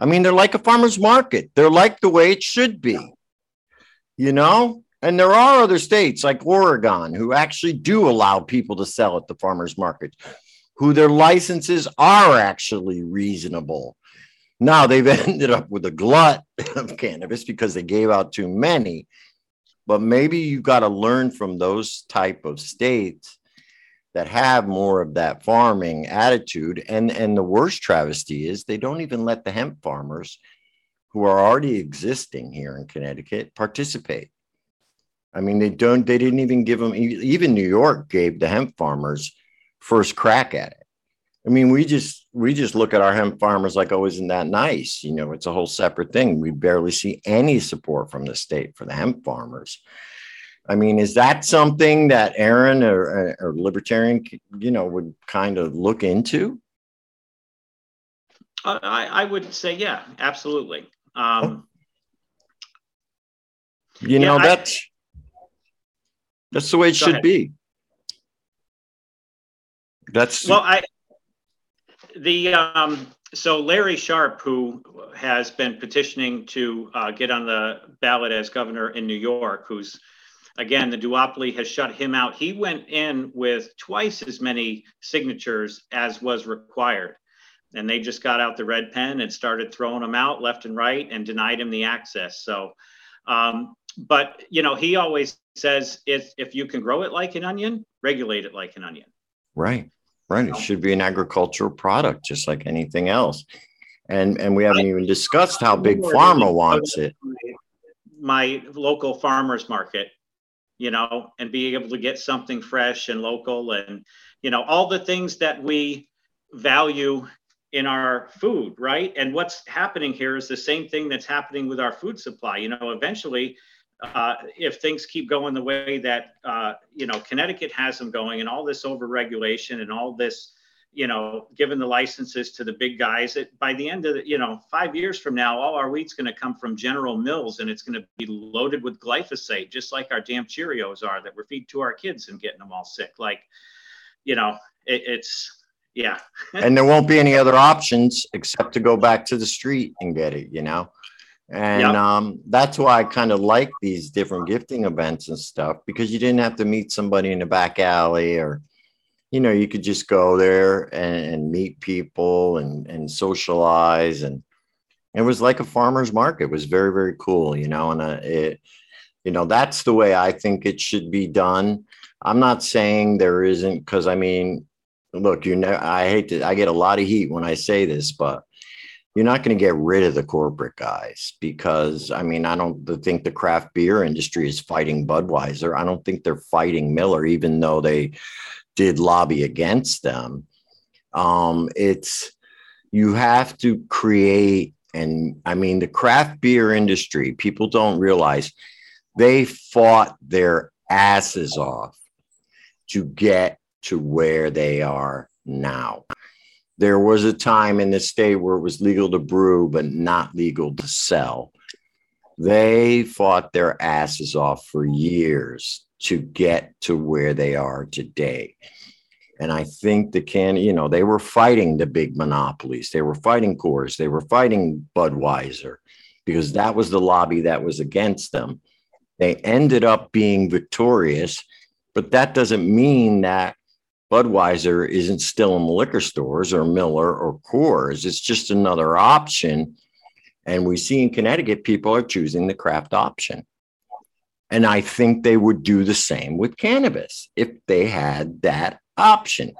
I mean, they're like a farmer's market. They're like the way it should be, you know? And there are other states like Oregon who actually do allow people to sell at the farmer's market, who their licenses are actually reasonable. Now they've ended up with a glut of cannabis because they gave out too many. But maybe you've got to learn from those type of states that have more of that farming attitude. And and the worst travesty is they don't even let the hemp farmers who are already existing here in Connecticut participate. I mean, they don't, they didn't even give them, even New York gave the hemp farmers first crack at it. I mean, we just, we just look at our hemp farmers like, oh, isn't that nice? You know, it's a whole separate thing. We barely see any support from the state for the hemp farmers. I mean, is that something that Aaron or, or Libertarian, you know, would kind of look into? I, I would say, yeah, absolutely. Um, you yeah, know, I- that's that's the way it should ahead. be. That's Well, I, the, um, so Larry Sharpe, who has been petitioning to, uh, get on the ballot as governor in New York, who's, again, the duopoly has shut him out. He went in with twice as many signatures as was required. And they just got out the red pen and started throwing them out left and right and denied him the access. So, um, but you know, he always says if if you can grow it like an onion, regulate it like an onion. Right, right. It should be an agricultural product, just like anything else. And and we haven't even discussed how big pharma wants it. my local farmers market, you know, and being able to get something fresh and local and, you know, all the things that we value in our food, right? And what's happening here is the same thing that's happening with our food supply. You know, eventually, uh, if things keep going the way that, uh, you know, Connecticut has them going and all this overregulation and all this, you know, giving the licenses to the big guys, it, by the end of the, you know, five years from now, all our wheat's going to come from General Mills and it's going to be loaded with glyphosate, just like our damn Cheerios are that we're feeding to our kids and getting them all sick. Like, you know, it, it's, yeah. and there won't be any other options except to go back to the street and get it, you know? And Yep. um, that's why I kind of like these different gifting events and stuff because you didn't have to meet somebody in the back alley or, you know, you could just go there and, and meet people and, and socialize. And it was like a farmer's market. It was very, very cool, you know, and uh, it, you know, that's the way I think it should be done. I'm not saying there isn't, because I mean, look, you know, I hate to, I get a lot of heat when I say this, but you're not going to get rid of the corporate guys because I mean, I don't think the craft beer industry is fighting Budweiser. I don't think they're fighting Miller, even though they did lobby against them. Um, it's, you have to create, and I mean, the craft beer industry, people don't realize they fought their asses off to get to where they are now. There was a time in the state where it was legal to brew, but not legal to sell. They fought their asses off for years to get to where they are today. And I think the can, you know, they were fighting the big monopolies. They were fighting Coors. They were fighting Budweiser because that was the lobby that was against them. They ended up being victorious, but that doesn't mean that Budweiser isn't still in the liquor stores or Miller or Coors. It's just another option. And we see in Connecticut, people are choosing the craft option. And I think they would do the same with cannabis if they had that option.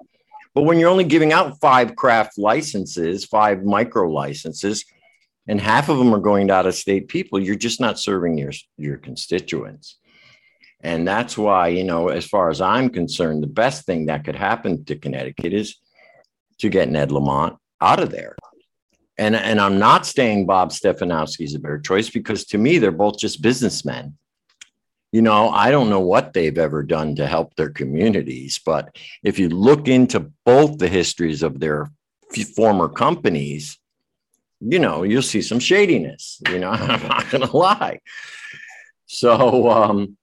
But when you're only giving out five craft licenses, five micro licenses, and half of them are going to out of state people, you're just not serving your, your constituents. And that's why, you know, as far as I'm concerned, the best thing that could happen to Connecticut is to get Ned Lamont out of there. And, and I'm not saying Bob Stefanowski is a better choice because to me, they're both just businessmen. You know, I don't know what they've ever done to help their communities, but if you look into both the histories of their former companies, you know, you'll see some shadiness. You know, I'm not going to lie. So, um,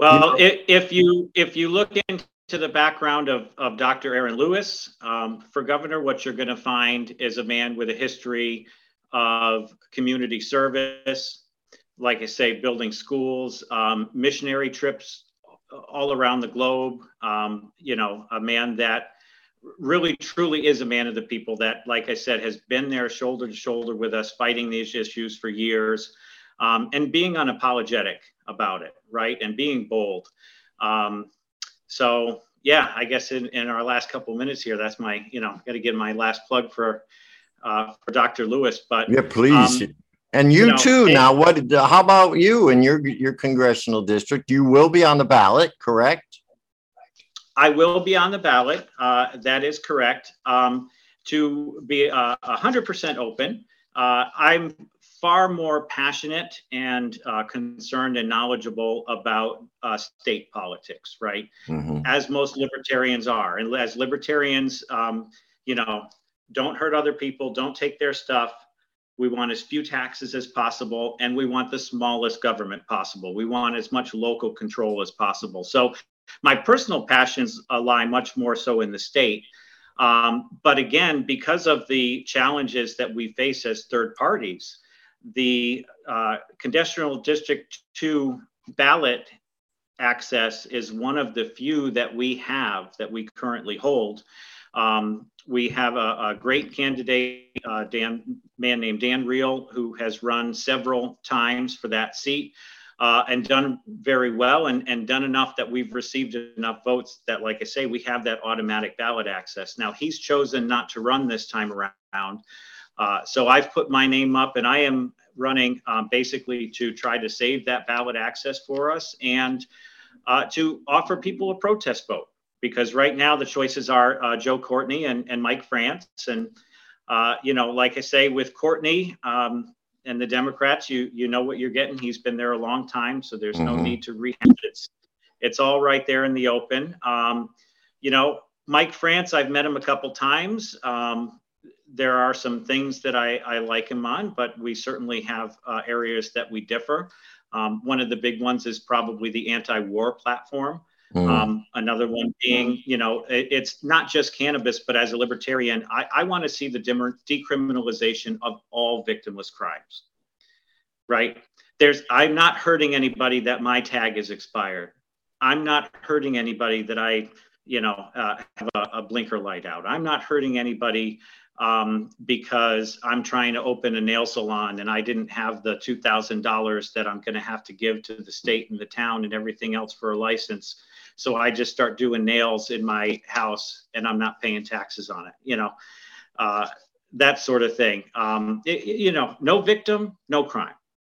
Well, if, if you if you look into the background of, of Dr. Aaron Lewis um, for governor, what you're going to find is a man with a history of community service, like I say, building schools, um, missionary trips all around the globe. Um, you know, a man that really truly is a man of the people that, like I said, has been there shoulder to shoulder with us, fighting these issues for years, um, and being unapologetic about it, right? And being bold. Um, so, yeah, I guess in, in our last couple minutes here, that's my, you know, got to give my last plug for uh, for Dr. Lewis. But yeah, please. um, and you, you know, too. and- now, what? How about you and your your congressional district? You will be on the ballot, correct? I will be on the ballot. Uh, that is correct. Um, to be uh, 100% open, uh, I'm far more passionate and uh, concerned and knowledgeable about uh, state politics, right? Mhm. As most libertarians are. And as libertarians, um, you know, don't hurt other people, don't take their stuff. We want as few taxes as possible, and we want the smallest government possible. We want as much local control as possible. So, my personal passions lie much more so in the state. Um, but again, because of the challenges that we face as third parties, the uh, Congressional District 2 ballot access is one of the few that we have that we currently hold. Um, we have a, a great candidate, uh, Dan, man named Dan Reale, who has run several times for that seat uh, and done very well and, and done enough that we've received enough votes that, like I say, we have that automatic ballot access. Now, he's chosen not to run this time around. Uh, so I've put my name up and I am running um, basically to try to save that ballot access for us and uh, to offer people a protest vote. Because right now the choices are uh, Joe Courtney and, and Mike France. And, uh, you know, like I say, with Courtney, um, and the Democrats, you you know what you're getting. He's been there a long time, so there's no Mhm. need to rehash it. It's, it's all right there in the open. Um, you know, Mike France, I've met him a couple times. Um, there are some things that I, I like him on, but we certainly have uh, areas that we differ. Um, one of the big ones is probably the anti-war platform. Mm. Um, another one being, you know, it, it's not just cannabis, but as a libertarian, I, I want to see the decriminalization of all victimless crimes. Right? There's, I'm not hurting anybody that my tag is expired. I'm not hurting anybody that I, you know, uh, have a, a blinker light out. I'm not hurting anybody um, because I'm trying to open a nail salon and I didn't have the $2,000 that I'm going to have to give to the state and the town and everything else for a license. So I just start doing nails in my house and I'm not paying taxes on it, you know, uh, that sort of thing. Um, it- you know, no victim, no crime.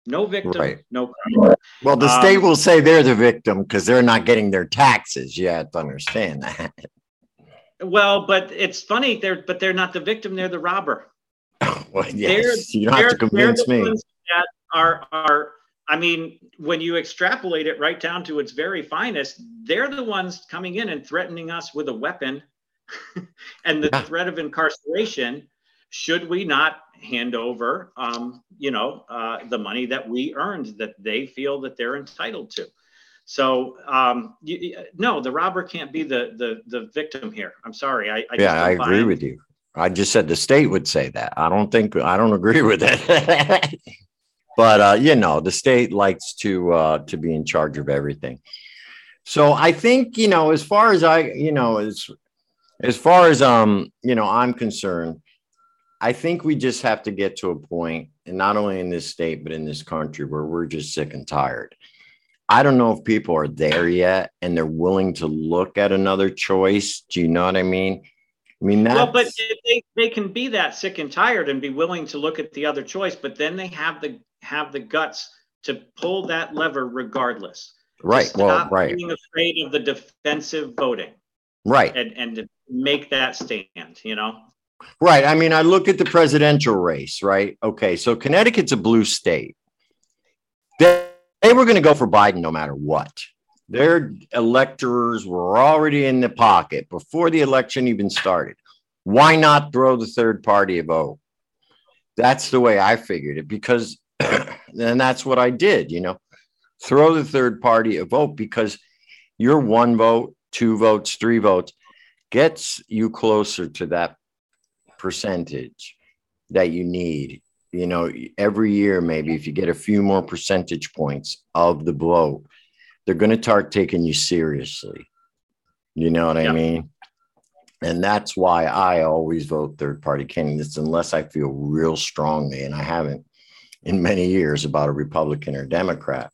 No victim, Right. no crime. Well, the um, state will say they're the victim because they're not getting their taxes. You have to understand that. Well, but it's funny, they're but they're not the victim, they're the robber. well, yes, you don't have to They're- convince me. That are are I mean, when you extrapolate it right down to its very finest, they're the ones coming in and threatening us with a weapon and the Yeah. threat of incarceration. Should we not hand over, um, you know, uh, the money that we earned that they feel that they're entitled to? So um, you, no, the robber can't be the the the victim here. I'm sorry. I, I Yeah, I agree with you. I just said the state would say that. I don't think I don't agree with it. but uh, you know, the state likes to uh, to be in charge of everything. So I think you know, as far as I you know, as as far as um you know, I'm concerned, I think we just have to get to a point, and not only in this state but in this country, where we're just sick and tired. I don't know if people are there yet and they're willing to look at another choice. Do you know what I mean? I mean, that's, Well, but they, they can be that sick and tired and be willing to look at the other choice, but then they have the have the guts to pull that lever regardless. right. Well, right, being afraid of the defensive voting right, and and to make that stand. You know. right. I mean, I look at the presidential race, right? Okay, so Connecticut's a blue state. They, they were going to go for Biden no matter what. Their electors were already in the pocket before the election even started. Why not throw the third party a vote? That's the way I figured it because, and that's what I did, you know, throw the third party a vote because your one vote, two votes, three votes gets you closer to that percentage that you need you know, every year, maybe if you get a few more percentage points of the vote, they're going to start taking you seriously. You know what I mean? And that's why I always vote third party candidates unless I feel real strongly, and I haven't in many years about a Republican or Democrat.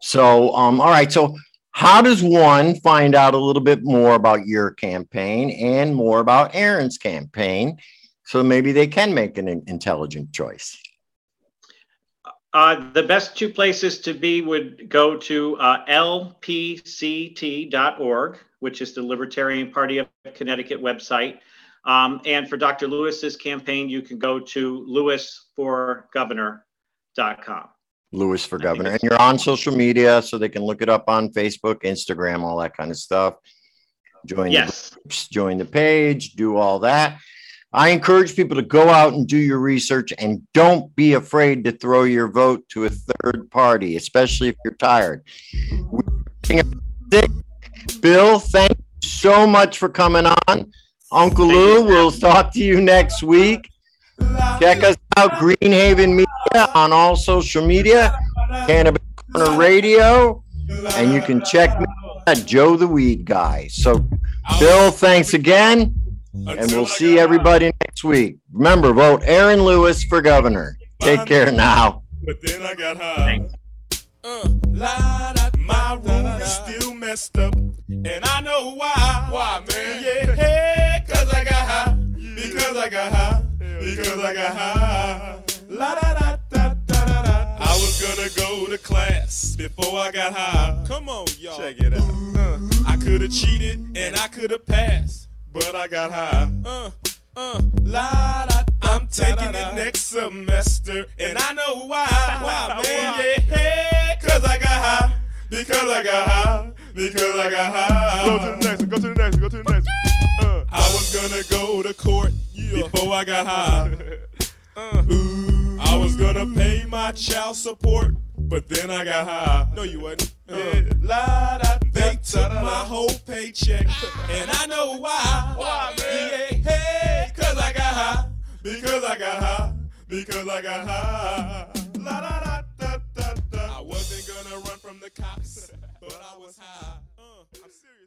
So, um, all right. So, how does one find out a little bit more about your campaign and more about Aaron's campaign? So maybe they can make an intelligent choice. Uh, the best two places to be would go to uh, lpct.org, which is the Libertarian Party of Connecticut website. Um, and for Dr. Lewis's campaign, you can go to lewisforgovernor.com. Lewis for governor. And you're on social media, so they can look it up on Facebook, Instagram, all that kind of stuff. Join the groups, join the page, do all that. I encourage people to go out and do your research and don't be afraid to throw your vote to a third party, especially if you're tired. Bill, thank you so much for coming on. Uncle Lou, we'll talk to you next week. Check us out, Greenhaven Media, on all social media, Cannabis Corner Radio, and you can check me at Joe the Weed Guy. So, Bill, thanks again, and we'll see everybody next week. Remember, vote Aaron Lewis for governor. Take care now. But then I got high. Uh, la, da, my room is still messed up, and I know why. Why, man? Yeah, hey, cause I got high. Because I got high. Because I got high. La da da da da da da. I was gonna go to class before I got high. Come on, y'all. Check it out. Uh, I could have cheated and I could have passed, but I got high. Uh, uh, la da. I'm taking it next semester, and I know why. Why, man? Yeah, hey, cause I got high. Because I got high. Because I got high. Go to the next one. Go to the next one. Go to the next one. Uh, I was gonna go to court before I got high. Uh, ooh, I was gonna pay my child support, but then I got high. No, you wasn't. Uh, la, da, they took my whole paycheck, and I know why. Why, man? Yeah, hey, cause I got high, because I got high, because I got high. La la la da da da. I wasn't gonna run from the cops, but I was high. Uh, I'm serious.